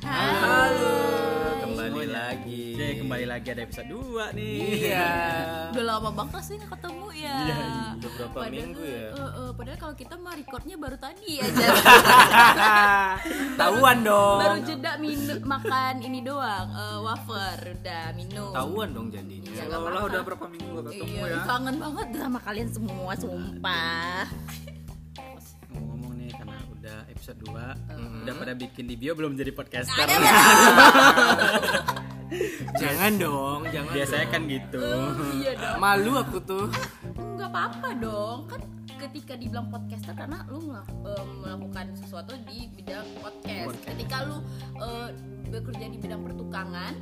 Halo, kembali semuanya. lagi. Oke, kembali lagi ada episode 2 nih. Iya. Udah lama banget sih nggak ketemu ya. Iya, udah berapa minggu ya? eh, eh, padahal kalau kita mah recordnya baru tadi aja. Tahuan dong. baru jeda minum makan ini doang, eh, wafer udah minum. Tahuan dong jadinya. Iya, Seolah apa-apa. udah berapa minggu gak ketemu Iya, ya kangen banget sama kalian semua, sumpah. Episode 2 udah pada bikin di bio belum jadi podcaster. Ada? Jangan dong, jangan. Biasanya dong. kan gitu. iya dong. malu aku tuh. Nggak apa-apa dong, kan ketika dibilang podcaster karena lu eh, melakukan sesuatu di bidang podcast. Podcast. Ketika lu eh, bekerja di bidang pertukangan,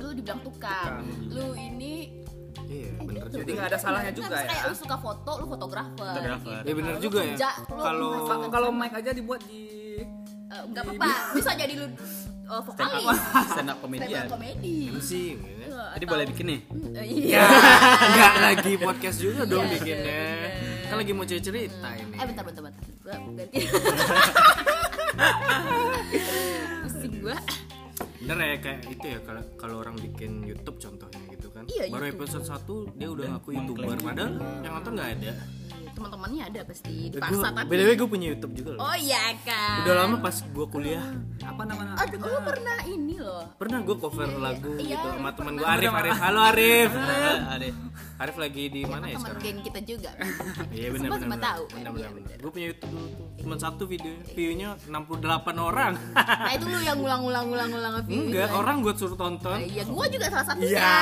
lu dibilang tukang. Lu ini Iya, bener gitu. juga. Jadi nggak ada salahnya Kan juga ya? Kayak lu suka foto, lu fotografer. Fotografer. Iya, bener Lu juga ya. Kalau- kalau mic aja dibuat di Eh, nggak apa-apa, bisa jadi lu eh, vokalis. Stand up Stand comedian. up comedy. Sih, gitu. Eh, Jadi atau- boleh bikin nih. Eh, Ya, Iya. enggak lagi podcast juga dong Iya, bikinnya. bener. Kan lagi mau cerita ini. Eh bentar bentar bentar. Gua ganti. Pusing gua. Bener ya kayak itu ya kalau kalau orang bikin YouTube contohnya gitu kan. Iya, Baru YouTube. episode 1 dia udah ngaku. YouTuber padahal yang nonton nggak ada. Iya, Teman-temannya ada pasti dipaksa gua- tapi. BTW gue punya YouTube juga loh. Oh iya kan. Udah lama pas gue kuliah apa namanya Aduh, lu pernah ini loh. pernah gue cover lagu Iya, gitu sama teman gue. Arif Arif halo Arif Ada. Arif lagi di mana ya Teman sekarang geng kita juga. iya benar Semua benar semua tahu. benar Iya, benar gue punya YouTube dulu tuh cuma satu video viewnya 68 orang Nah itu lu yang ngulang-ngulang-ngulang-ngulang nge-view enggak orang gue suruh tonton Nah, Iya, gua juga salah satunya. iya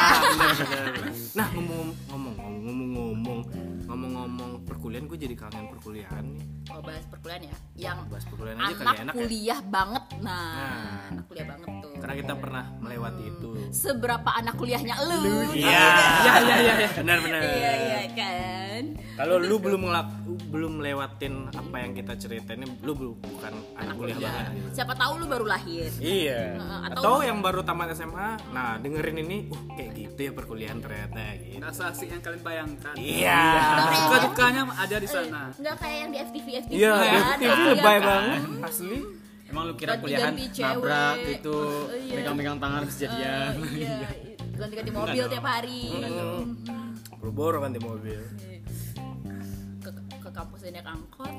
nah ngomong ngomong ngomong ngomong ngomong-ngomong perkuliahan gue jadi kangen perkuliahan nih Oh, bahas perkuliahan ya. Yang bahas perkuliahan aja kali anak enak ya kuliah banget. Nah, Nah. anak kuliah banget tuh. karena kita pernah melewati itu Seberapa anak kuliahnya lu? iya iya iya iya benar benar Iya, iya kan. Kalau lu belum ngelak belum lewatin apa yang kita ceritain, lu belum bukan anak kuliah banget. gitu. Siapa tahu lu baru lahir. Iya. Atau, atau- yang baru tamat SMA, nah dengerin ini, uh kayak gitu ya perkuliahan ternyata gitu. nggak seasik yang kalian bayangkan Iya. suka dukanya ada di sana Enggak kayak yang di FTV FTV. Iya, kan? itu Ada lebay kan? banget asli. Emang lu kira kuliahan nabrak gitu, Oh, iya. megang-megang tangan terus Eh, jadian. Iya, ganti-ganti mobil tiap hari. Boro-boro kan di mobil. Ke, ke kampus ini naik angkot.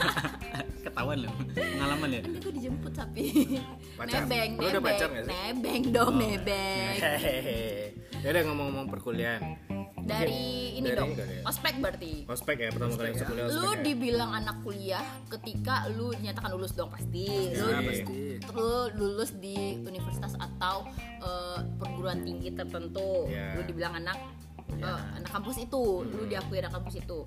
Ketahuan lu. Pengalaman ya. Nanti gue dijemput tapi Pacar? nebeng, Lu udah nebeng, nebeng dong, nebeng. Hehehe. Ya udah ngomong-ngomong perkuliahan. Dari ini Dari- dong, dari- ospek berarti. Ospek ya pertama kali masuk kuliah Lu ospek. ya? dibilang anak kuliah ketika lu dinyatakan lulus dong pasti. Lu pasti lu lulus di universitas atau eh, perguruan tinggi tertentu. Iya. Lu dibilang anak eh, anak kampus itu, lu diakui anak kampus itu.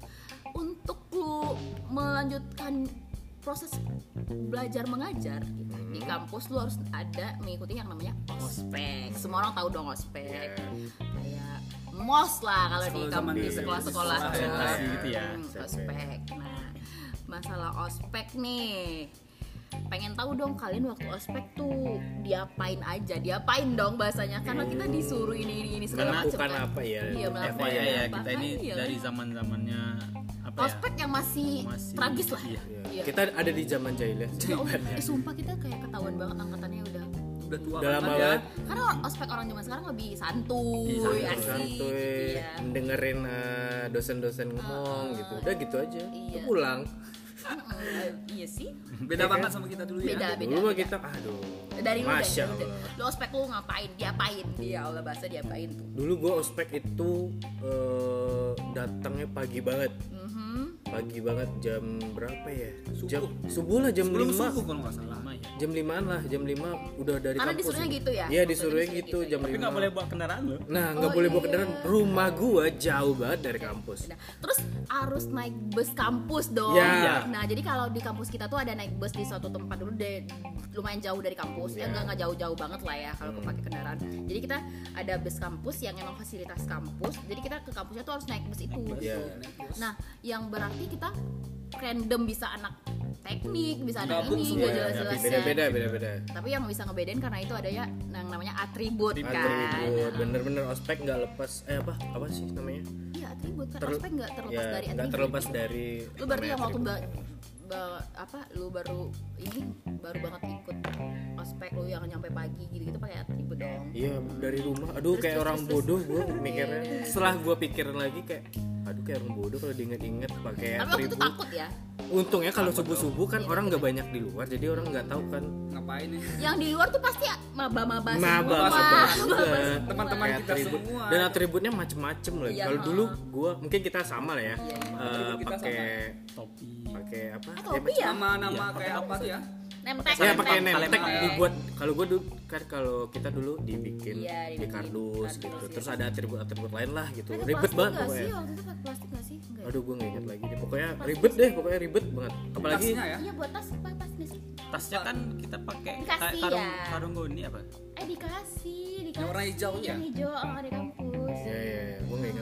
Untuk lu melanjutkan proses belajar mengajar gitu, di kampus lu harus ada mengikuti yang namanya ospek. Semua orang tahu dong ospek. Kayak mos lah kalau di zaman kampus sekolah-sekolah gitu ya. Hmm, ospek. Nah, masalah ospek nih. Pengen tahu dong kalian waktu ospek tuh diapain aja? Diapain dong bahasanya? Karena kita disuruh ini ini ini segala macam. Kan. apa ya? Iya, melakukan FYI ya, apa? kita ini Iya. dari zaman-zamannya apa ya? ospek yang masih, Masih- tragis lah. iya. Iya. Kita ada di zaman jahiliyah. Ya, oh, eh, sumpah kita kayak ketahuan banget angkatannya udah udah tua Udah lama banget ya karena ospek orang zaman sekarang lebih santuy, Iya, santuy, asik santuy gitu ya. dengerin eh, dosen-dosen ngomong gitu udah gitu aja Iya. pulang Mm, iya sih. beda banget sama kita dulu ya Beda, beda. dulu mah beda. kita aduh dari lu masya. Allah lu ospek lu ngapain diapain dia Allah bahasa diapain tuh dulu gue ospek itu eh, datangnya pagi banget Mhm. Pagi banget jam berapa ya jam subuh lah jam 5 subuh kalau nggak salah ya. jam limaan lah jam 5 udah dari Karena kampus disuruhnya gitu ya? iya disuruhnya disuruh gitu gitu jam Tapi 5 nggak boleh bawa kendaraan lo. nah nggak Oh, boleh bawa iya. kendaraan rumah gua jauh banget dari kampus Nah, terus harus naik bus kampus dong. Ya. Nah, jadi kalau di kampus kita tuh ada naik bus di suatu tempat dulu deh lumayan jauh dari kampus. Ya Ya. nggak nggak jauh-jauh banget lah ya kalau pakai kendaraan. Jadi kita ada bus kampus yang emang fasilitas kampus. Jadi kita ke kampusnya tuh harus naik bus itu. Iya. Nah, yang berarti kita random bisa anak teknik, bisa anak Gabung ini, nggak ya, jelas-jelas ya. beda-beda beda-beda Tapi yang bisa ngebedain karena itu ada ya yang namanya atribut kan. atribut bener-bener ospek nggak lepas eh apa apa sih namanya Iya, atribut kan ospek nggak terlepas ya dari nggak atribut terlepas dari lu berarti yang waktu atribut. Ba- apa lu baru ini baru banget ikut ospek lu yang nyampe pagi gitu gitu pakai atribut dong Iya dari rumah, aduh Terus, kayak terus, orang terus, bodoh terus. gue mikirnya. Iya. Setelah gue pikirin lagi kayak, aduh kayak orang bodoh kalau diinget-inget pakai tapi waktu itu atribut. takut ya Untungnya kalau subuh subuh kan orang nggak banyak di luar, jadi orang nggak tahu kan. Ngapain nih? yang di luar tuh pasti maba-maba Maba semua juga. Teman-teman kita atribut. semua. Dan atributnya macem-macem lagi. Iya, Kalau dulu gue, mungkin kita sama lah ya. Iya, kita pakai topi pakai apa? Ah, topi ya Nama-nama kayak apa tuh ya? nemtek Ya pakai nemtek kalem. dibuat kalau gue dulu kan kalau kita dulu dibikin Iya, di kardus kardus, gitu. iya. Terus ada atribut-atribut lain lah gitu. Pakai Ribet plastik banget pokoknya. sih waktu itu pakai plastik nggak sih Nggak ya? Aduh gue nggak inget lagi deh. Pokoknya ribet deh, pokoknya ribet banget. Apalagi Tasnya ya? iya buat tas pakai plastik sih tasnya kan kita pakai kayak karung ya. karung goni apa eh dikasih dikasih Yang warna hijau ya? yang hijau oh, ada kampus ya ya, ya.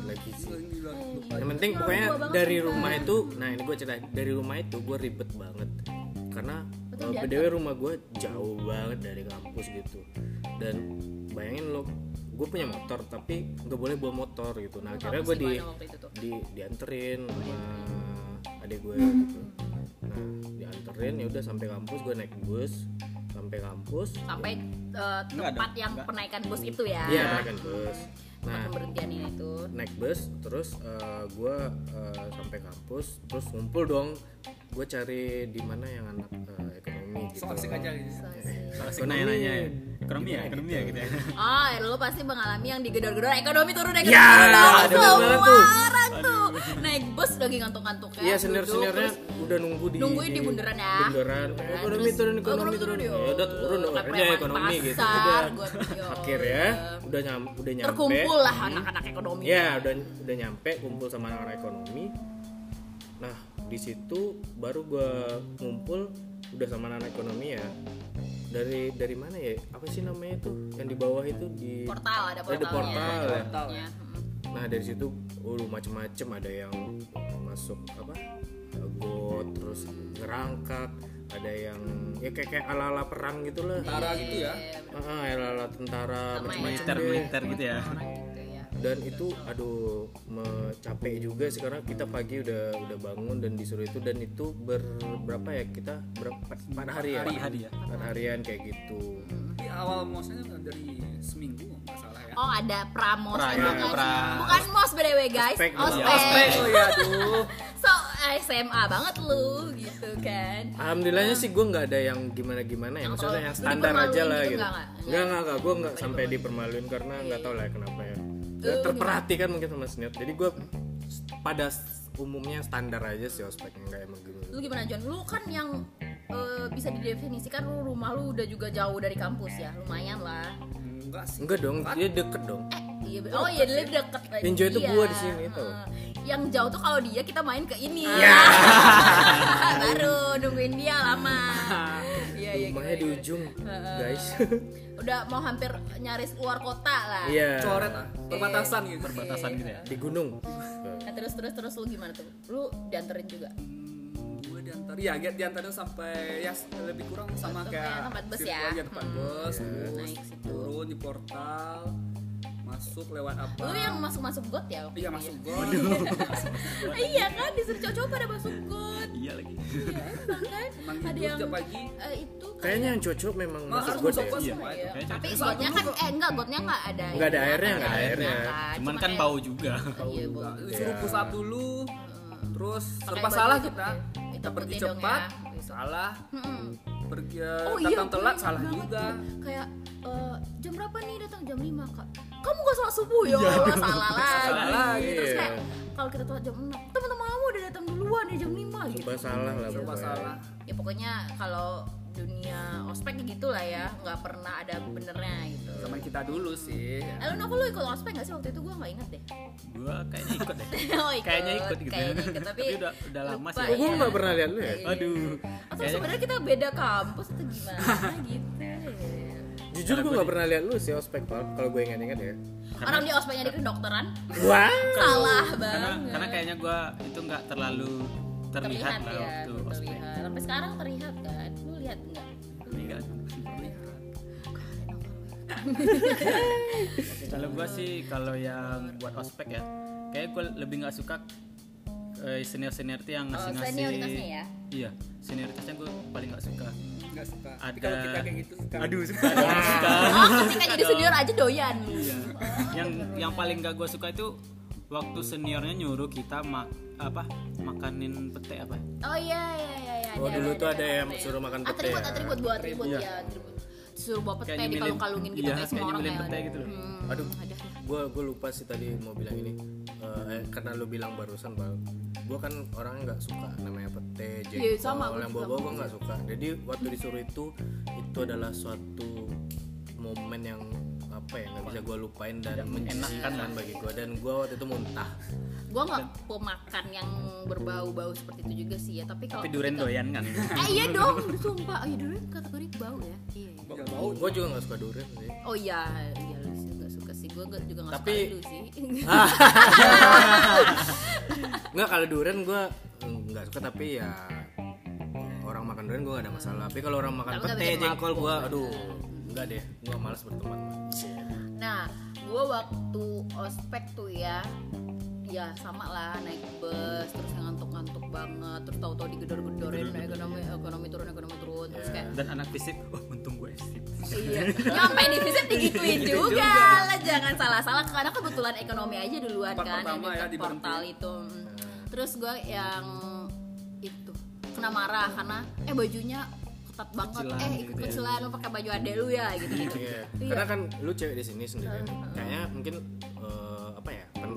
Lagi sih. Gila, lupa. Yang penting Ya, pokoknya banget dari rumah itu, nah ini gue cerita dari rumah itu gue ribet banget. Karena uh, diantar. btw rumah gue jauh banget dari kampus gitu. Dan bayangin lo gue punya motor tapi nggak boleh bawa motor gitu. Nah akhirnya gue di, di dianterin sama adik gue Hmm. gitu nah dianterin ya udah sampai kampus gue naik bus. Sampai kampus sampai uh, tempat yang enggak. penaikan bus itu ya. Iya naik bus nah pemberhentian ini tuh naik bus terus gue sampai kampus terus ngumpul dong gue cari di mana yang anak eh, ekonomi gitu So asik aja gitu. So asik. Gue nanya-nanya. Ya ekonomi ya ekonomi ya gitu ya. Oh, lu pasti mengalami yang digedor-gedor. Ekonomi turun ekonomi Ya, turun. Semua banget tuh. orang tuh. Naik bus lagi ngantuk-ngantuk ya. Iya senior seniornya udah nunggu di nungguin di bundaran ya. bundaran. Ekonomi turun ekonomi turun. ya udah turun akhirnya ekonomi gitu. udah yo. akhirnya udah nyam udah nyampe. Terkumpul lah anak-anak ekonomi. ya udah udah nyampe kumpul sama anak-anak ekonomi. Nah di situ baru gua ngumpul udah sama anak ekonomi ya dari dari mana ya apa sih namanya itu yang di bawah itu di Portal ada Ada portalnya. portal ada ya. portalnya. Mm. Nah dari situ, uh macem-macem ada yang masuk apa got terus ngerangkak, ada yang ya kayak kayak ala-ala perang gitulah. Tentara gitu ya. Iya, Ah, ala-ala tentara macam-macam militer deh. militer gitu ya orang gitu ya. Dan itu aduh capek juga sih karena kita pagi udah udah bangun dan disuruh itu dan itu ber berapa ya kita berapa empat hari ya Empat hari ya. empat harian kayak gitu Di awal mosnya dari seminggu nggak salah ya. Oh ada pramos Pra, emang ya, kan? pra- bukan mos btw guys, Ospek, ospek. iya, ospek. Oh ya aduh. So SMA banget lu gitu kan. Alhamdulillahnya sih gue nggak ada yang gimana-gimana ya, Yang maksudnya yang standar aja lah gitu gitu. nggak, nggak? Nggak nggak nggak, gue nggak sampai dipermaluin karena nggak tahu lah kenapa ya. Eh, terperhatikan mungkin sama senior. Jadi gue pada umumnya standar aja sih ospeknya nggak emang gitu. Lu gimana John? Lu kan yang eh, bisa didefinisikan lu rumah lu udah juga jauh dari kampus ya, lumayan lah. Enggak sih. Enggak dong, dia deket dong. Eh, iya, oh iya dia lebih deket lagi. Enjoy tuh Iya. gua di sini. Heeh. Yang jauh tuh kalau dia kita main ke ini. Ya. Baru nungguin dia lama. Iya iya. Rumahnya di gimana, ujung, Heeh. guys. Udah mau hampir nyaris keluar kota lah. Iya. Coret ah, perbatasan gitu. perbatasan gitu ya Di gunung. Nah, terus terus terus lu gimana tuh? Lu dianterin juga? diantar ya get diantarin sampai ya lebih kurang sama kayak tempat bus ya. aja, tempat Hmm. bus bus, Naik situ. turun di portal masuk lewat apa Lu yang masuk masuk got ya? iya masuk ya? gol iya kan disuruh cowok-cowok pada masuk got. Iya lagi Iya kan. Ada yang pagi eh, itu Kayaknya yang cocok memang Mas, masuk got Iya. semua itu Iya. Tapi gotnya kan eh enggak gotnya enggak ada. Nggak ada airnya, kan, nggak ada airnya. kan. cuman Cuma kan bau juga Iya bau. disuruh push up dulu terus Pakai serba salah kita ya. kita Hitam pergi putih dong cepat ya. Gitu. salah Mm-mm. pergi Oh iya, datang telat salah juga. Kayak eh, jam berapa nih datang jam 5 kak? Kamu gak salah subuh Iya. ya? Allah, salah lagi. Salah lagi. Terus Iya. kayak kalau kita telat jam 6 teman-teman duluan ya jam 5 gitu. Serba salah lah pokoknya. salah Ya pokoknya kalau dunia ospek ya gitu lah ya, nggak pernah ada benernya gitu. zaman kita dulu sih Eh, lu Nova lu ikut ospek gak sih waktu itu? Gue gak inget deh gua kayaknya ikut deh oh, ikut. kayaknya ikut gitu Kayaknya ikut, tapi, Tapi udah- udah lama sih. Oh, gue nggak pernah lihat lu ya. Iya. aduh Atau sebenarnya kita beda kampus atau gimana gitu Jujur gue nggak pernah lihat lu sih ospek. Kalau gue ingat-ingat ya. Orang di ospeknya di kedokteran Wah. Salah karena banget karena kayaknya gua itu nggak terlalu terlihat, lah ya waktu ospek terlihat sampai sekarang terlihat kan lu lihat nggak Enggak. kalau gua sih kalau yang buat ospek ya kayak gue lebih nggak suka senior senior itu yang ngasih ngasih senioritasnya ya? iya senioritasnya gue paling nggak suka nggak suka ada Tapi kalau kita kayak gitu suka aduh suka dong, suka Oh, ketika jadi senior aja doyan. Iya. yang yang paling gak gue suka itu waktu seniornya nyuruh kita mak apa makanin pete apa Oh iya iya iya iya. Oh, dulu tuh ada yang pete. suruh makan pete Atribut atribut buat atribut Iya. ya atribut. Suruh bawa pete di nyemilin- kalung-kalungin gitu iya, kayak semua orang ya. pete gitu loh. Hmm, Aduh. ada. Gue gue lupa sih tadi mau bilang ini Eh, eh, karena lu bilang barusan bal gue kan orangnya nggak suka namanya pete jengkol sama, gua yang juga. bawa gue nggak suka jadi waktu disuruh itu itu adalah suatu momen yang apa ya nggak bisa gue lupain dan menyenangkan bagi gue dan gue waktu itu muntah Gua nggak pemakan yang berbau-bau seperti itu juga sih ya, tapi kalau tapi ketika- doyan kan Eh iya dong, sumpah. Oh, iya durian kategori bau ya. Iya. iya. Bau gue juga nggak suka durian sih Oh iya, iya sih. Gue juga nggak Tapi- suka sih. nggak kalau durian gue nggak suka tapi ya orang makan durian gue gak ada masalah. Tapi kalau orang makan Tapi pete jengkol gue aduh nggak deh gue malas berteman. Nah, gue waktu ospek tuh ya, ya sama lah naik bus terus yang ngantuk-ngantuk banget terus tahu-tahu digedor-gedorin ekonomi ekonomi turun ekonomi turun terus kayak dan anak fisik oh untung gue fisik iya nyampe di visit digituin juga lah jangan salah-salah karena kebetulan ekonomi aja duluan Part kan pertama yang ya, di portal itu. Mm. terus gue yang itu kena marah karena eh bajunya ketat banget Kecilan eh gitu ikut ya. kecilan lu pakai baju ade lu ya gitu gitu Iya. Karena kan lu cewek di sini sendirian. Kayaknya mungkin eh, apa ya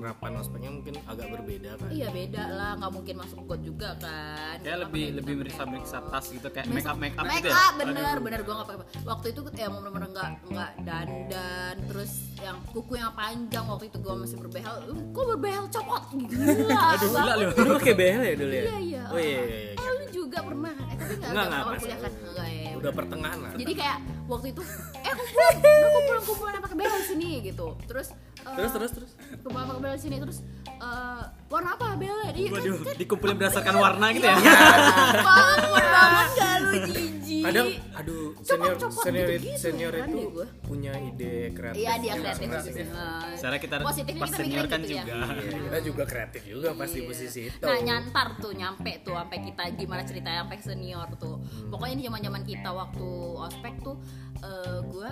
penerapan ospeknya mungkin agak berbeda kan. Iya beda lah, nggak mungkin masuk got juga kan. kayak lebih lebih meriksa meriksa tas gitu kayak Make up make up make gitu ya? up bener bener. Gue nggak pakai waktu itu ya mau bener-bener nggak nggak dandan. Terus yang kuku yang panjang waktu itu gue masih berbehel kok berbehel copot. Gila. Aduh gila lu. Lu pakai behel ya dulu ya? iya iya. Oh iya iya. iya. eh lu juga pernah. Kan eh tapi nggak Enggak, nggak kuliah kan? Enggak ya Udah pertengahan lah. jadi kayak waktu itu eh kumpulan kumpulan kumpulan pakai behel sini gitu. Terus eh, Terus terus terus. kumpulan pakai behel sini terus eh, warna apa behel Iya, kan- kan dikumpulin berdasarkan warna gitu ya bangun banget gak lu jijik Kadang aduh senior Copot-copot senior gitu-gitu senior kan itu gua. punya ide kreatif. Iya dia kreatif masing-masing. juga. Nah, Secara kita Positifnya pas kita senior kan gitu ya. juga Iya, kita juga kreatif juga pas di Iya. posisi itu. Nah nyantar tuh nyampe tuh sampai kita gimana ceritanya sampai senior tuh. Pokoknya ini zaman zaman kita waktu ospek tuh eh gue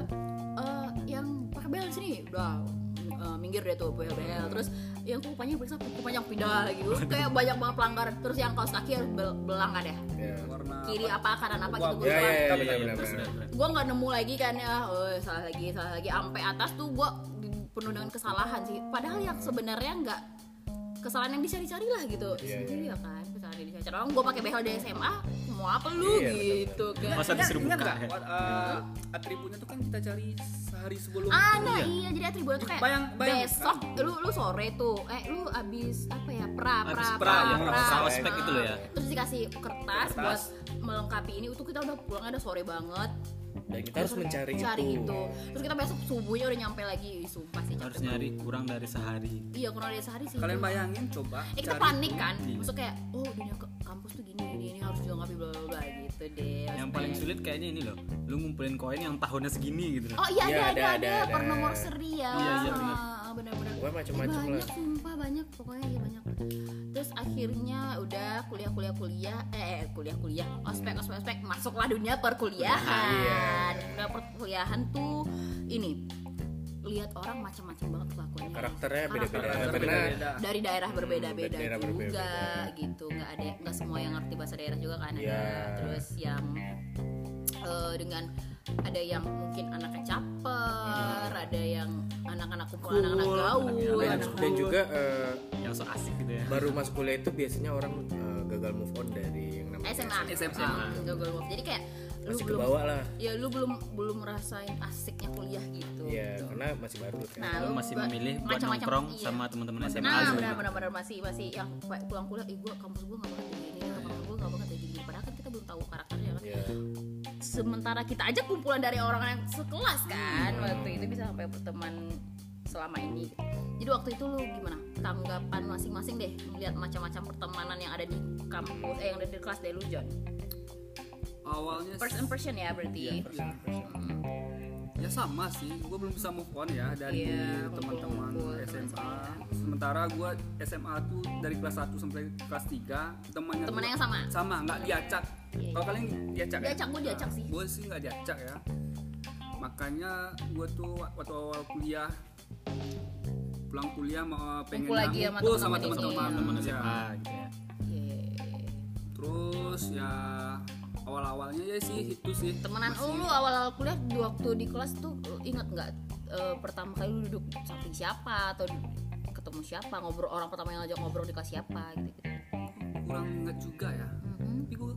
minggir deh tuh bel bel terus yang kuku panjang periksa kuku panjang pindah gitu. Kayak banyak banget pelanggaran terus yang kaos kaki harus bel- belang kan ya Iya. warna kiri apa? kanan apa gitu Wah, gue Ya ya ya Iya, iya, terus, gue nggak nemu lagi kan ya. Oh salah lagi salah lagi. Sampai atas tuh gue penuh dengan kesalahan sih. Padahal yang sebenarnya nggak kesalahan yang dicari-cari lah gitu. Iya, sendiri ya kan kesalahan yang dicari orang gue pakai behel di SMA mau apa lu Iya, gitu kan masa disuruh buka nggak, ya? what, uh, atributnya tuh kan kita cari sehari sebelum ah nah iya jadi atributnya tuh kayak Bayang- bayang- besok lu lu sore tuh eh lu abis apa ya pra pra Habis pra, pra, yang pra. pra ospek itu loh ya. terus dikasih kertas, Kertas. buat melengkapi ini itu kita udah pulang ada sore banget Dan kita harus mencari cari itu. itu. Terus kita besok subuhnya udah nyampe lagi. Ih, sumpah sih harus nyari kurang dari sehari. Iya kurang dari sehari sih. Kalian bayangin coba eh kita panik kan? Iya. maksud kayak oh dunia ke kampus tuh gini gini ini harus dilengkapi bla bla bla gitu deh yang paling sulit kayaknya ini loh. Lu ngumpulin koin yang tahunnya segini gitu oh iya Iya, ada ada, ada. ada, per nomor seri ya. Iya, iya, benar. Ah, macam-macam banyak lah. sumpah banyak. Pokoknya iya banyak akhirnya udah kuliah kuliah kuliah eh kuliah kuliah ospek ospek ospek masuklah dunia perkuliahan Iya. dunia perkuliahan tuh ini lihat orang macam-macam banget kelakuannya Karakternya beda-beda. Dari daerah berbeda-beda daerah juga berbeda-beda. gitu nggak ada nggak semua yang ngerti bahasa daerah juga kan ada Iya. terus yang eh, dengan ada yang mungkin anaknya caper ada yang anak-anak kumpul anak-anak gaul anak-anak dan, anak dan juga eh, yang so asik gitu ya baru masuk kuliah itu biasanya orang eh, gagal move on dari yang namanya SMA SMA. Ah, gagal move. jadi kayak lu masih belum kebawa lah ya lu belum belum ngerasain asiknya kuliah gitu Iya, karena masih baru kan. Nah, lu lu masih memilih buat macam-macam, nongkrong iya. sama teman-teman SMA nah gitu. benar benar benar masih masih yang pulang kuliah ih gua kampus gua nggak banget kayak gini kampus gua nggak banget kayak gini padahal kan kita belum tahu Iya. Sementara kita aja kumpulan dari orang yang sekelas kan waktu itu bisa sampai berteman selama ini. Jadi waktu itu lu gimana? Tanggapan masing-masing deh melihat macam-macam pertemanan yang ada di kampus eh yang ada di kelas deh lu John. Awalnya first impression ya berarti Iya, first impression. ya ya sama sih gue belum bisa move on ya dari Iya, teman-teman SMA sementara gue SMA tuh dari kelas 1 sampai kelas 3 temannya Temennya gua- yang sama? sama nggak diacak Iya. kalau kalian diacak Diacak, gua diacak sih. gue sih nggak diacak ya makanya gue tuh waktu awal kuliah pulang kuliah mau pengen lagi sama ngumpul sama teman-teman teman-teman teman ya. SMA gitu ya Iya. terus ya awal-awalnya ya sih itu sih. Temenan Masih- lu awal-awal kuliah di waktu di kelas tuh lu ingat nggak eh, pertama kali lu duduk samping siapa atau ketemu siapa ngobrol orang pertama yang ngajak ngobrol di kelas siapa gitu gitu kurang ingat juga ya. Mhm. tapi gue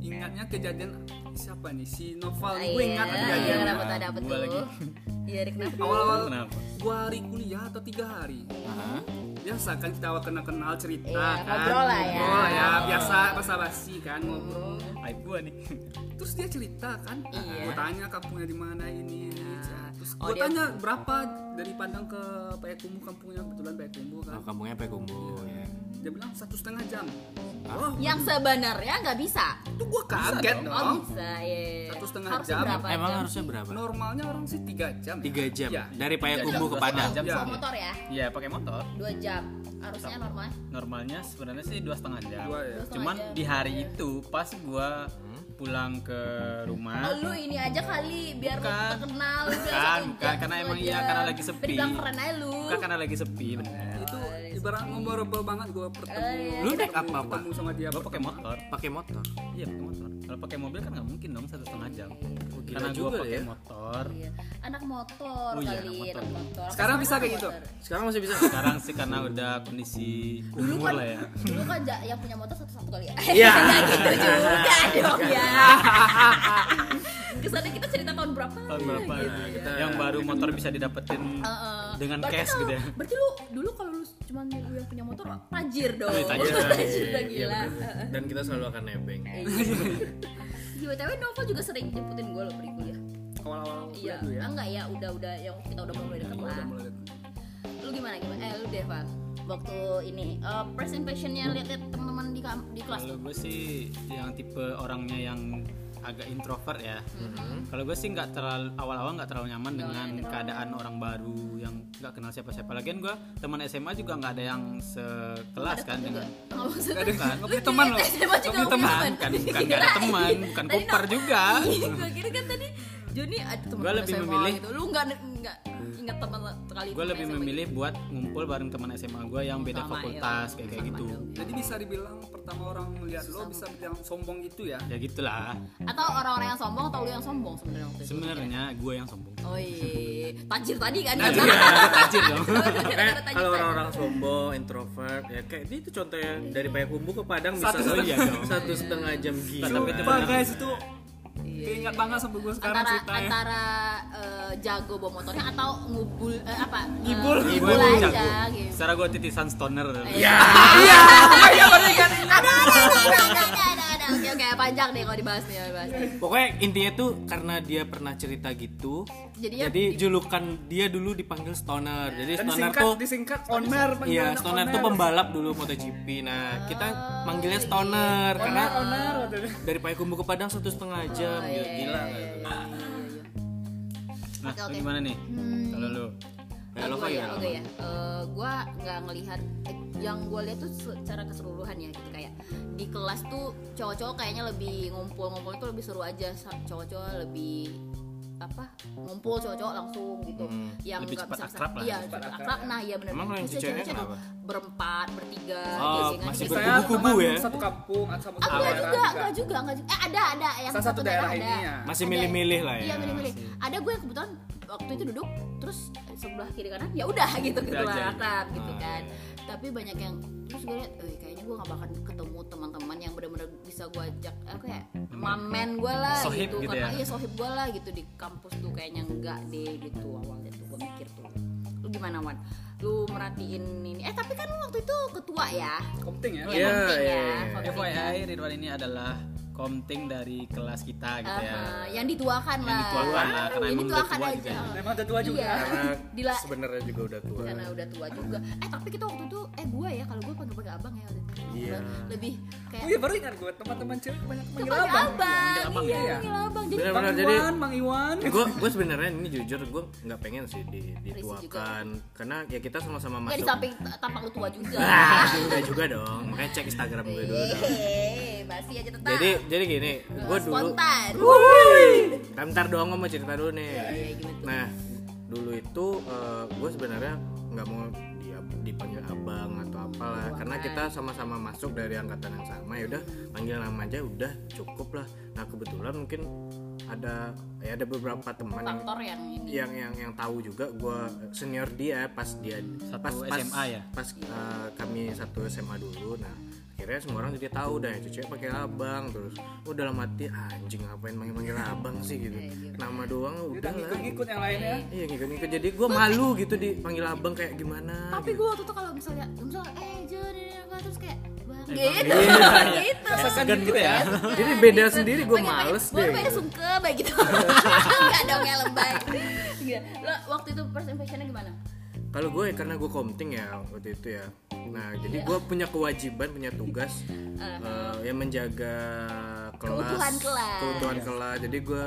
ingatnya kejadian siapa nih? Si Noval Ah, gue ingat iya, kejadiannya iya, dapet ada apa Gua tuh? lagi. iya kenapa? Awal-awal Kenapa? dua hari kuliah atau tiga hari biasa kan kita awal kenal kenal cerita Iya, kan. ngobrol lah ya. Ngobrol ya biasa basa basi kan ngobrol. Aib gua nih. Terus dia cerita kan Iya. gue tanya kampungnya di mana ini Oh, gue dia- tanya berapa dari Padang ke Payakumbuh kampungnya kebetulan Payakumbuh kan Oh, kampungnya Pekumbu ya. dia bilang satu setengah jam oh yang sebenarnya nggak bisa itu gue kaget oh dong bisa ya Satu setengah Harusnya jam. berapa Emang jam harusnya berapa? normalnya orang sih tiga jam ya. Tiga jam Iya. dari Payakumbuh ke Padang. jam Ya. motor ya Iya pakai motor. dua jam harusnya normal Normalnya sebenarnya sih dua setengah jam. Dua ya. Dua setengah Cuman jam. di hari itu pas gua pulang ke rumah. Oh, lu ini aja kali biar Bukan. terkenal biar Bukan, bukan, karena emang iya, karena lagi sepi. Bilang keren aja lu Bukan karena lagi sepi bener. itu ibarat memorable banget gue bertemu Eh, iya. Lu naik apa, Pak? ketemu sama dia Gua pakai motor. Pakai motor. Iya pakai motor. Kalau pakai mobil kan nggak mungkin dong satu setengah jam. Oh, gila karena gua juga pakai ya. motor. Iya. anak motor Oh iya, kali anak motor. anak motor Sekarang bisa kayak gitu? Sekarang masih bisa. Sekarang sih karena udah kondisi dulu umur kan lah ya. dulu kan yang punya motor satu-satu kali ya Iya. Nggak gitu juga dong ya kesannya kita cerita tahun berapa Tahun berapa? gitu. ya? Yang baru motor bisa didapetin Heeh. dengan Berarti cash kalau- gitu ya. berarti lu dulu kalau lu cuma yang punya motor tajir dong Iya, tajir. tajir udah Iya, gila bener. Dan kita selalu akan nebeng. Iya, BTW Novel juga sering jemputin gue loh pergi kuliah. awal-awal Iya, ya enggak ya, udah udah yang kita udah mulai deket lah. Udah. Lu gimana gimana? Eh, lu Deva, waktu ini eh, first impressionnya lihat-lihat teman-teman di di kelas? Kalau gue sih yang tipe orangnya yang agak introvert ya. Kalau gue sih nggak terlalu awal-awal nggak terlalu nyaman dengan keadaan orang baru yang nggak kenal siapa-siapa. Lagian gue teman SMA juga nggak ada yang sekelas kan dengan Nggak Nggak ada- nggak punya teman loh. Nggak punya nggak teman. kan bukan nggak ada teman, bukan koper juga. Iya, gue kira kan tadi Joni ada teman Gua lebih memilih- gitu. Lu enggak enggak ingat teman sekali Gue lebih SMA memilih buat ngumpul bareng teman SMA gue yang beda Sama, fakultas ya. kayak gitu. jadi bisa dibilang pertama orang melihat lo bisa bilang sombong gitu ya Ya gitulah. Atau orang-orang yang sombong atau lu yang sombong sebenarnya waktu itu? Sebenarnya gue yang sombong. Oh iya, tajir tadi kan? Tajir, tajir dong. Kayak kalau orang-orang sombong, introvert, ya kayak dia itu contohnya dari Payakumbuh ke Padang bisa Satu- satu, iya dong. satu setengah jam gila. Tapi itu guys itu keinget banget sampai gue sekarang antara ceritanya antara eh, jago bawa motornya atau ngubul eh, apa Ngibul. Eh, ngibul Gue aja jago. gitu Secara gue titisan stoner. Iya. iya bener kan ada ada ada ada panjang deh kalau dibahas nih kalau dibahas nih. Pokoknya intinya tuh karena dia pernah cerita gitu, Jadinya jadi julukan dia dulu dipanggil stoner. Jadi dan stoner disingkat tuh disingkat owner Iya, stoner owner. tuh pembalap dulu MotoGP. Nah, kita manggilnya stoner karena owner owner dari Payakumbuh ke Padang satu setengah jam. Oh, Gila, iya, gila. iya, iya, iya, iya. Nah, lu oke. gimana nih? Kalau lu? Kayak lo gue kayak ya, ya. Eh, gua nggak ngelihat eh, yang gue lihat tuh secara keseluruhan ya gitu kayak di kelas tuh cowok-cowok kayaknya lebih ngumpul-ngumpul itu lebih seru aja cowok-cowok lebih apa ngumpul cowok-cowok langsung gitu Hmm. yang Lebih nggak cepat bisa akrab lah. iya Cepat akrab, akrab nah iya benar Emang yang Maksudnya ceweknya cewek-cewek tuh kenapa? berempat bertiga Oh, gengsingan masih gitu. saya berkubu-kubu ya? satu kampung atau sama Ah, satu enggak daerah juga, enggak juga, enggak juga. Eh ada, ada yang salah satu daerah ini ada. ya Masih milih-milih lah ya. Iya milih-milih. Ada gue yang kebetulan waktu itu duduk terus sebelah kiri kanan ya udah gitu gitu lah akrab gitu Ah, kan. iya. Tapi banyak yang terus gue liat, eh kayaknya gue gak bakal ketemu teman-teman yang benar-benar bisa gue ajak apa ya mamen gue lah Sohib gitu, gitu karena ya? iya sohib gue lah gitu di kampus tuh kayaknya enggak deh gitu awalnya tuh gue mikir tuh lu gimana Wan? Lu merhatiin ini eh tapi kan lu waktu itu ketua ya komting ya Iya, Iya, komting iya, ya, iya. komting ya. FYI Ridwan ini adalah komting dari kelas kita gitu ya. Yang dituakan Yang lah dituakan lah, karena yang emang udah dituakan tua aja juga. memang udah tua juga Iya. Karena sebenarnya juga udah tua. karena udah tua juga eh tapi kita waktu itu eh gue ya kalau gue panggil panggil abang ya waktu itu Iya. lebih kayak oh iya baru ingat gue teman-teman cewek banyak manggil panggil abang abang, abang iya, ya? panggil abang. Jadi Bener. Bang jadi- Iwan Bang Iwan gue gue sebenarnya ini jujur gue nggak pengen sih di, dituakan karena ya kita sama-sama nggak di masuk samping tampak lu tua juga. ah enggak juga dong makanya cek instagram gue dulu Eh, masih aja tetap. jadi jadi gini gue dulu spontan. kan ntar doang mau cerita dulu nih gimana tuh? nah dulu itu gue sebenarnya nggak mau dia dipanggil abang atau apalah karena kita sama-sama masuk dari angkatan yang sama ya udah panggil nama aja udah cukup lah nah kebetulan mungkin ada ya ada beberapa teman yang Faktor yang ini. yang yang yang tahu juga gue senior dia pas dia Satu pas, pas SMA ya? pas uh, kami satu SMA dulu nah akhirnya semua orang jadi tahu dah cucu pakai abang terus oh dalam hati anjing ngapain manggil manggil abang sih gitu nama doang udah udah lah ngikut-ngikut yang lainnya iya ngikut-ngikut jadi gue malu gitu dipanggil abang kayak gimana Tapi gitu. gue waktu itu kalau misalnya, misalnya eh apa terus kayak bang Eh, gitu, Bang. gitu. Segan gitu ya jadi beda sendiri gue males deh pengen sungkem kayak gitu. Enggak dong yang lebay. Iya. Lo waktu itu first impressionnya gimana? Kalau gue karena gue komting ya waktu itu ya. Nah jadi gue punya kewajiban punya tugas eh, yang menjaga kelas Keutuhan kelas. keutuhan kelas. Jadi gue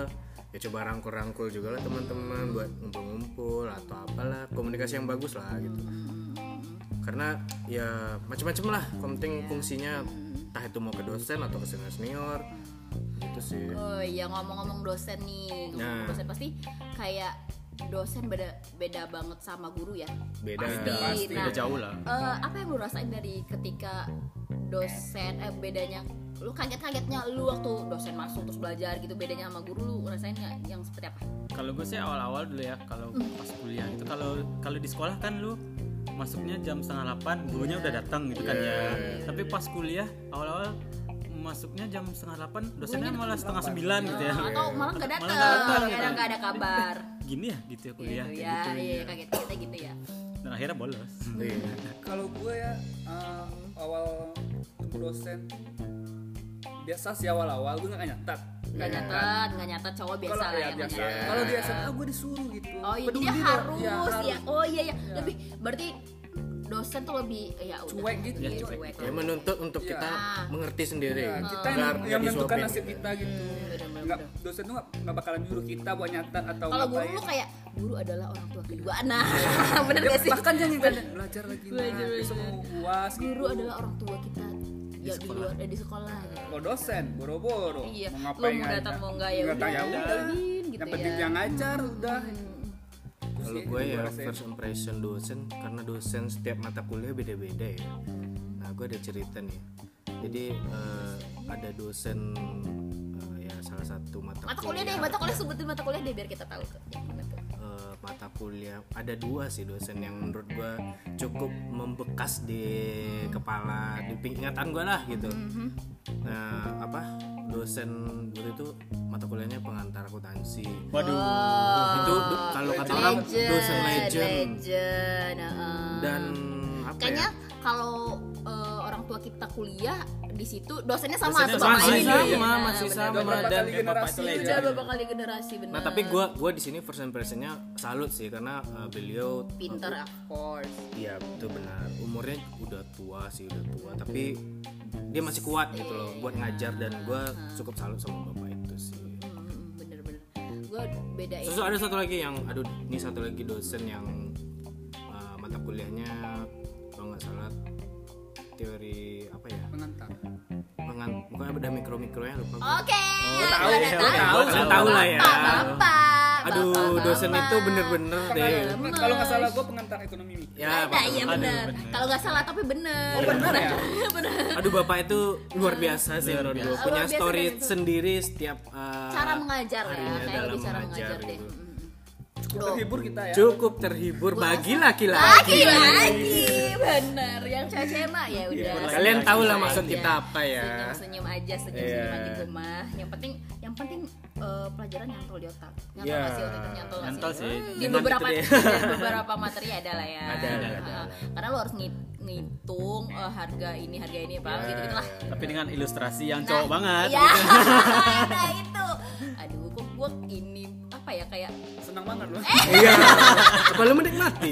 ya coba rangkul-rangkul juga lah teman-teman buat ngumpul-ngumpul atau apalah komunikasi yang bagus lah gitu. Karena ya macam-macam lah komting fungsinya. Entah itu mau ke dosen atau ke senior senior gitu sih. Oh iya ngomong-ngomong dosen nih, ngomong Nah. dosen pasti kayak dosen beda beda banget sama guru ya. beda Pasti. Nah, Udah jauh lah. eh, apa yang lu rasain dari ketika dosen eh bedanya? Lu kaget-kagetnya lu waktu dosen masuk terus belajar gitu bedanya sama guru lu rasain nggak yang seperti apa? kalau gue sih awal-awal dulu ya kalau pas kuliah itu kalau kalau di sekolah kan lu masuknya jam setengah delapan gurunya udah datang gitu kan ya. Tapi pas kuliah awal-awal masuknya jam setengah delapan dosennya malah setengah sembilan gitu ya. Atau malah nggak datang, nggak ada kabar. Gini ya gitu ya kuliah Gitu kayak ya, gitu iya kaget-kagetnya gitu ya. dan akhirnya bolos. Iya. kalau gue ya eh, awal ketemu dosen biasa sih awal-awal gue nggak nyatat Nggak nyatet, nggak nyatet cowok biasa kalau lah ya yang biasa. nyatet. kalau di SMA gue disuruh gitu. Oh iya, Peduli dia harus, Ya, ya. Oh iya ya, lebih berarti dosen tuh lebih ya udah. Cuek gitu, Iya, cuek. cuek. ya menuntut untuk Iya. kita mengerti sendiri. Ya, kita yang, Biar yang nggak menentukan nasib kita gitu nggak dosen tuh nggak bakalan nyuruh kita buat nyatat atau Kalau guru lu kayak guru adalah orang tua kedua. Nah, bener Ya, gak sih? bahkan jangan belajar lagi Belajar, besok belajar. mau uas gitu. Guru adalah orang tua kita ya di luar eh, di sekolah gitu. kalau dosen boro-boro Iya, mau lo ngapain mau datang mau enggak ya Nggak tahu, udah, ya udah. gitu yang penting ya. yang ngajar udah Kalau gue ya rasain. first impression dosen karena dosen setiap mata kuliah beda-beda ya. Nah gue ada cerita nih. Jadi eh, ada dosen ya salah satu mata, Mata kuliah deh, mata kuliah sebutin mata kuliah deh biar kita tahu eh, mata kuliah ada dua sih dosen yang menurut gue cukup membekas di kepala di ping- ingatan gue lah gitu. Nah apa dosen dulu itu mata kuliahnya pengantar akuntansi. waduh Itu do- kalau kata orang dosen legend legend, heeh. dan apa kayaknya ya? kalau eh, orang tua kita kuliah di situ dosennya sama Dosennya tuh sama, bapak iya, ini. iya, Nah, masih sama, bener. Udah dan kali generasi Bapak itu Udah legend. beberapa kali generasi bener. Nah tapi gue gua di sini first impressionnya salut sih karena uh, beliau pinter of course. Iya betul benar umurnya udah tua sih udah tua tapi dia masih kuat gitu loh buat ngajar dan gue cukup salut sama bapak itu sih. Gue bedain. Terus ada satu lagi yang aduh ini satu lagi dosen yang uh, mata kuliahnya kalau nggak salah teori apa ya pengantar pengan pokoknya ada mikro mikronya lupa. Oke. tahu, udah tahu, tahu. kalian tahu lah ya. Bapak. Aduh bapak, dosen bapak. itu bener-bener deh. Kalau nggak salah gue pengantar ekonomi Mi. Ya, ada iya bener. bener. Kalau nggak salah tapi bener. Oh, bener ya? bener. Aduh bapak itu luar biasa sih Luar biasa. punya story itu. sendiri setiap uh, Cara mengajar ya, kayak lebih cara mengajar mengajar deh. Gitu. Mm. terhibur kita ya Cukup terhibur bagi laki-laki. Laki-laki, bener. Yang cewek-cewek mah ya udah. Kalian tahu lah maksud kita apa ya. Senyum-senyum aja, senyum-senyum Iya. aja di rumah. Yang penting, yang penting eh, pelajaran nyantol di otak. Nyantol Iya. nggak sih waktu itu nyantol Nyantol sih. Di Dengan beberapa di beberapa materi ada lah ya. Ada, ada, Heeh. ada. Karena lo harus ngit- ngitung eh, harga ini, harga ini apa Iya, gitu-gitu lah. tapi dengan ilustrasi yang Nah, cowok banget Iya. gitu. nah itu. Aduh, kok gua ini apa ya kayak senang banget loh Iya. Apa lu menikmati?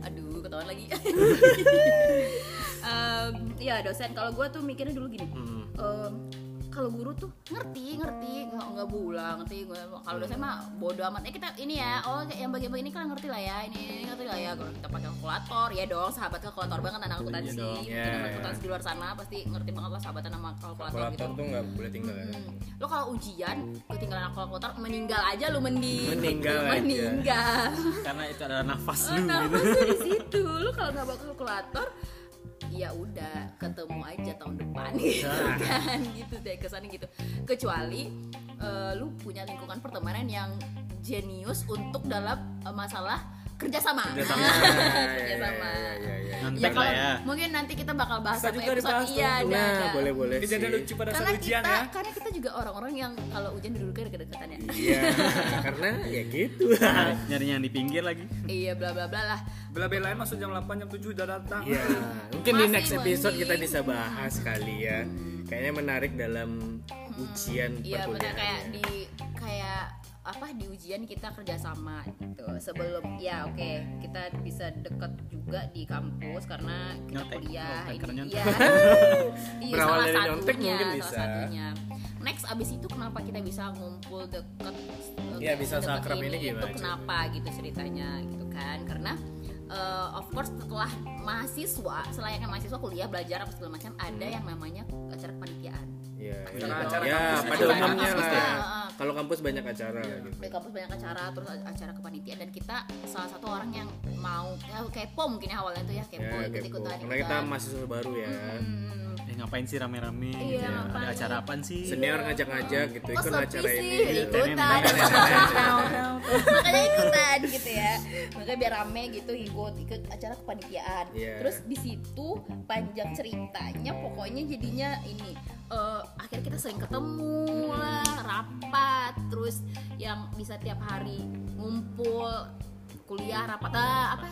aduh ketahuan lagi Em, Em, ya dosen kalau gue tuh mikirnya dulu gini Hmm. em, kalau guru tuh ngerti ngerti nggak nggak bulang ngerti kalau dosen mah bodo amat eh kita ini ya oh yang bagian-bagian ini kalian ngerti lah ya ini, ini ngerti lah ya kalau kita pakai kalkulator ya dong sahabat kalkulator banget anak akuntansi dong. mungkin Ya, anak ya. akuntansi di luar sana pasti ngerti banget lah sahabatan sama kalkulator, kalkulator gitu tuh nggak boleh tinggal ya Hmm. lo kalau ujian ketinggalan kalkulator meninggal aja lu mending Meninggal meninggal karena itu adalah nafas lu nah, gitu di situ. Lu kalau nggak bawa kalkulator, ya udah ketemu aja tahun depan gitu kan. Gitu deh kesannya gitu. Kecuali eh, lu punya lingkungan pertemanan yang jenius untuk dalam eh, masalah kerjasama. Kerjasama. kerjasama. Ya, ya, ya, ya. Ya, kalau ya mungkin nanti kita bakal bahas satu episode iya nah ada. boleh boleh Ini sih jadi lucu pada karena saat ujian kita ya. karena kita juga orang-orang yang kalau ujian duduknya deket-deketan ya. iya karena ya gitu nyarinya yang di pinggir lagi iya bla bla bla lah. Bela-belain masuk jam 8 jam 7 udah datang. Iya, mungkin di Masih next episode mending. kita bisa bahas kali ya. Kayaknya menarik dalam ujian Iya benar kayak di kayak apa di ujian kita kerjasama gitu sebelum ya oke kita bisa deket juga di kampus karena kita Nyontek. kuliah Oh, karena ini nyontek. iya iya Berawal salah dari satunya nyontek mungkin salah bisa. satunya next abis itu kenapa kita bisa ngumpul deket Iya, bisa deket seakrab ini gimana itu kenapa gitu ceritanya gitu kan karena eh, of course setelah mahasiswa selayaknya mahasiswa kuliah belajar apa segala macam ada yang namanya acara kepanitiaan Iya, iya. Acara-acara ya, kampus pada itu. umumnya Kampus lah. heeh. Kalau kampus banyak acara gitu. di kampus banyak acara terus acara kepanitiaan dan kita salah satu orang yang mau ya, kepo mungkin ya awalnya tuh ya kepo Ya, ikut kepo. ikutan Karena kita mahasiswa baru ya. Hmm. Eh ngapain sih rame-rame Iya, gitu ya? ada acara apaan sih? Senior ngajak-ngajak gitu, Kok ikut acara sih ini. ikutan. makanya ikutan gitu ya. Makanya biar rame gitu ikut ikut acara kepanitiaan. Iya. terus di situ panjang ceritanya pokoknya jadinya ini eh, akhirnya kita sering ketemu lah rapat. Terus yang bisa tiap hari ngumpul kuliah rapat. Ah, apa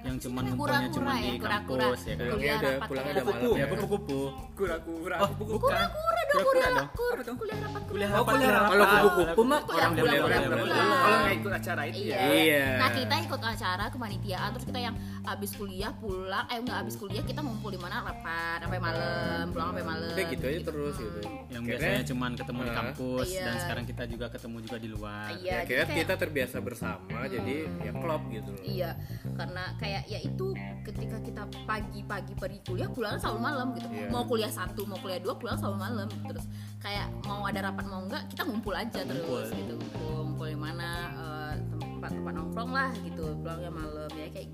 yang cuman Kura-kura ngumpulnya cuman ya, di kura-kura. kampus ya kan Kuliah udah rapat kuliah udah rapat. malam ya ya. kupu-kupu Kura-kura. oh dong Kura-kura kuliah dong. kuliah rapat kuliah kuliah apa rapat. kuliah Kalau apa? kupu-kupu mah orang. Kalau nggak ikut acara itu Iya. ya. Iya. Nah kita ikut acara kepanitiaan terus kita yang abis kuliah pulang, eh nggak abis kuliah kita ngumpul di mana rapat sampai malam, pulang sampai malam. Udah gitu aja terus gitu. yang Akhirnya- biasanya cuman ketemu di kampus Iya. dan sekarang kita juga ketemu juga di luar Iya, Ya, kita terbiasa bersama jadi ya klop gitu loh. Iya, karena kayak ya itu ketika kita pagi-pagi pergi kuliah pulang selalu malam gitu. Iya. Mau kuliah satu, mau kuliah dua pulang selalu malam. Terus kayak mau ada rapat mau enggak kita ngumpul aja Ngumpul. terus gitu. Ngumpul, ngumpul di mana eh, tempat-tempat nongkrong lah gitu. Pulangnya malam ya kayak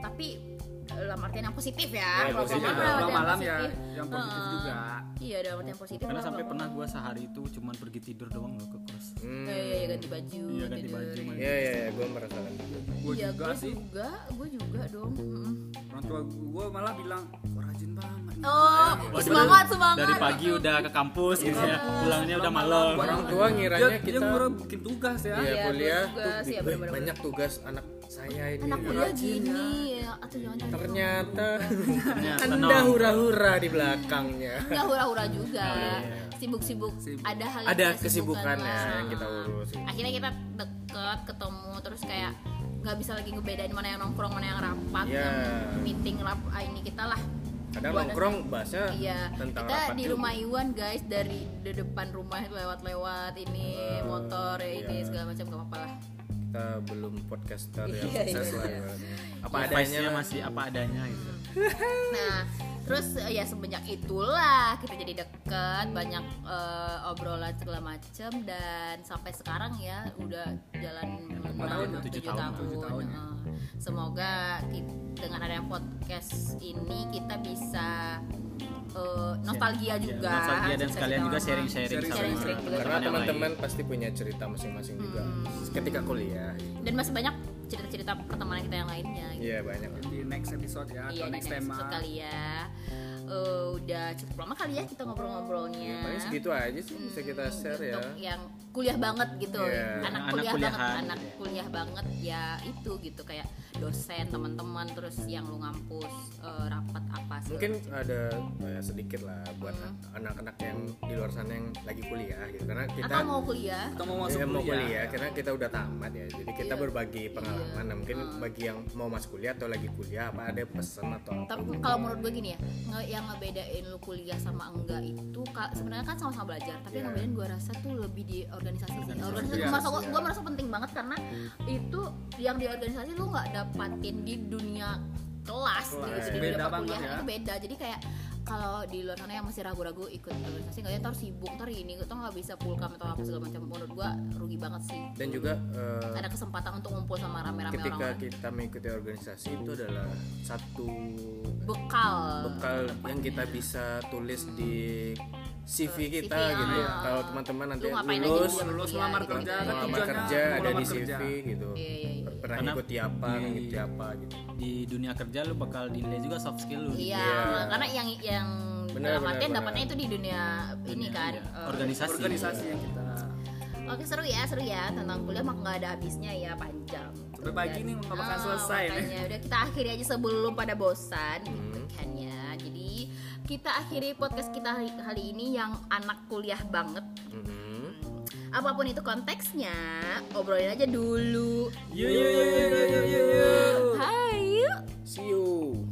tapi dalam artian yang positif ya. Ya, Kalau positif. malam, artian malam ya yang positif Heeh. juga. Iya, dalam artian positif. karena sampai pernah gua sehari itu cuman pergi tidur doang loh ke kos Hmm. Iya, iya, iya, ganti baju. Iya, ganti tidur. baju, mandi. Ya ya, ya gue merasakan. Gue Iya, juga gue sih. juga, gue juga dong. Orang tua gue malah bilang, kok rajin banget. Oh, Waduh, semangat, semangat. dari pagi udah ke kampus gitu ya pulangnya udah malam Orang tua Dia, ngiranya dia kita baru bikin tugas ya. Iya Iya, kuliah tugas, iya, bener-bener. banyak tugas anak saya ini. Anak kuliah gini ya, atau jangan-jangan Ternyata Ternyata anda hura-hura di belakangnya. Enggak hura-hura juga. Iya. Sibuk-sibuk. Sibuk. Ada hal yang Ada kita kesibukan sibukkan ya lah. yang kita urus. Akhirnya kita deket, ketemu, terus kayak nggak bisa lagi ngebedain mana yang nongkrong, mana yang rapat, Iya. yang meeting rap ah, ini kita lah. Kadang nongkrong bahasnya Iya, tentang kita rapat di juga. rumah Iwan guys dari di depan rumah lewat-lewat ini Eh, motor ya ini iya. segala macam gak apa-apa lah. kita belum podcaster yang Iya, sukses iya. lah ibaratnya. apa Ya, adanya masih apa adanya gitu Nah, terus eh, ya semenjak itulah kita jadi deket, banyak eh, obrolan segala macem dan sampai sekarang ya udah jalan tahun, tahun. tahun, tujuh tahun ya. Heeh. Semoga ki- dengan adanya podcast ini kita bisa eh, nostalgia juga. Iya, nostalgia dan sekalian juga sharing-sharing sama Sharing-sharing yang juga Karena teman-teman pasti punya cerita masing-masing juga ketika kuliah. dan masih banyak cerita-cerita pertemanan kita yang lainnya. gitu. Iya banyak. Di next episode ya, Iya, atau next next tema. episode kali ya. Eh, udah cukup lama kali ya kita ngobrol-ngobrolnya. Paling segitu aja sih bisa kita Hmm, share ya. Yang kuliah banget gitu Iya. anak Anak kuliah kuliahan banget anak gitu ya. kuliah banget ya itu gitu kayak dosen teman-teman terus yang lu ngampus eh, rapat apa segala mungkin ada ya, sedikit lah buat anak-anak yang di luar sana yang lagi kuliah gitu karena kita atau mau kuliah Atau mau masuk ya, mau kuliah. kuliah karena kita udah tamat ya jadi kita Iya. berbagi pengalaman Nah, mungkin Hmm. bagi yang mau masuk kuliah atau lagi kuliah apa ada pesan atau apa tapi kalau menurut gue gini ya yang ngebedain lu kuliah sama enggak itu sebenarnya kan sama-sama belajar tapi yang Iya. ngebedain gue rasa tuh lebih di organisasi sih. Organisasi Iya, gue merasa iya. gue merasa penting banget karena itu yang di organisasi lu nggak dapatin di dunia kelas gitu Kelas. di dunia Beda perkuliahan ya. itu beda. Jadi kayak kalau di luar sana yang masih ragu-ragu ikut organisasi nggak ya ntar sibuk ntar ini ntar nggak bisa pulkam atau apa segala macam. Menurut gue rugi banget sih. Dan juga eh, ada kesempatan untuk ngumpul sama rame-rame ketika orang-orang kita mengikuti organisasi itu adalah satu bekal. bekal yang kita bisa tulis di CV kita CV, gitu ya. ah. Kalau teman-teman nanti Lu ngapain aja lulus, lulus kuliah lamar gitu. kerja kan melamar kerja ada di kerja. CV gitu. Iya, iya, iya. Pernah Karena ngikuti apa, di- ngikuti apa gitu. di dunia kerja lu bakal dinilai juga soft skill lu Iya, Iya. karena yang yang Benar, dalam benar, artian benar. dapatnya itu di dunia ini Dunia, kan. iya. eh, organisasi organisasi yang kita Oke seru ya, seru ya tentang kuliah mah nggak ada habisnya ya panjang. Sampai pagi nih nggak bakal Ah, selesai nih. makanya udah kita akhiri aja sebelum pada bosan gitu Hmm. kan ya. Kita akhiri podcast kita hari, hari ini yang anak kuliah banget. Mhm. Apa pun itu konteksnya, obrolin aja dulu. Yuk yuk yuk yuk yuk yuk. Hai. yuk. See you.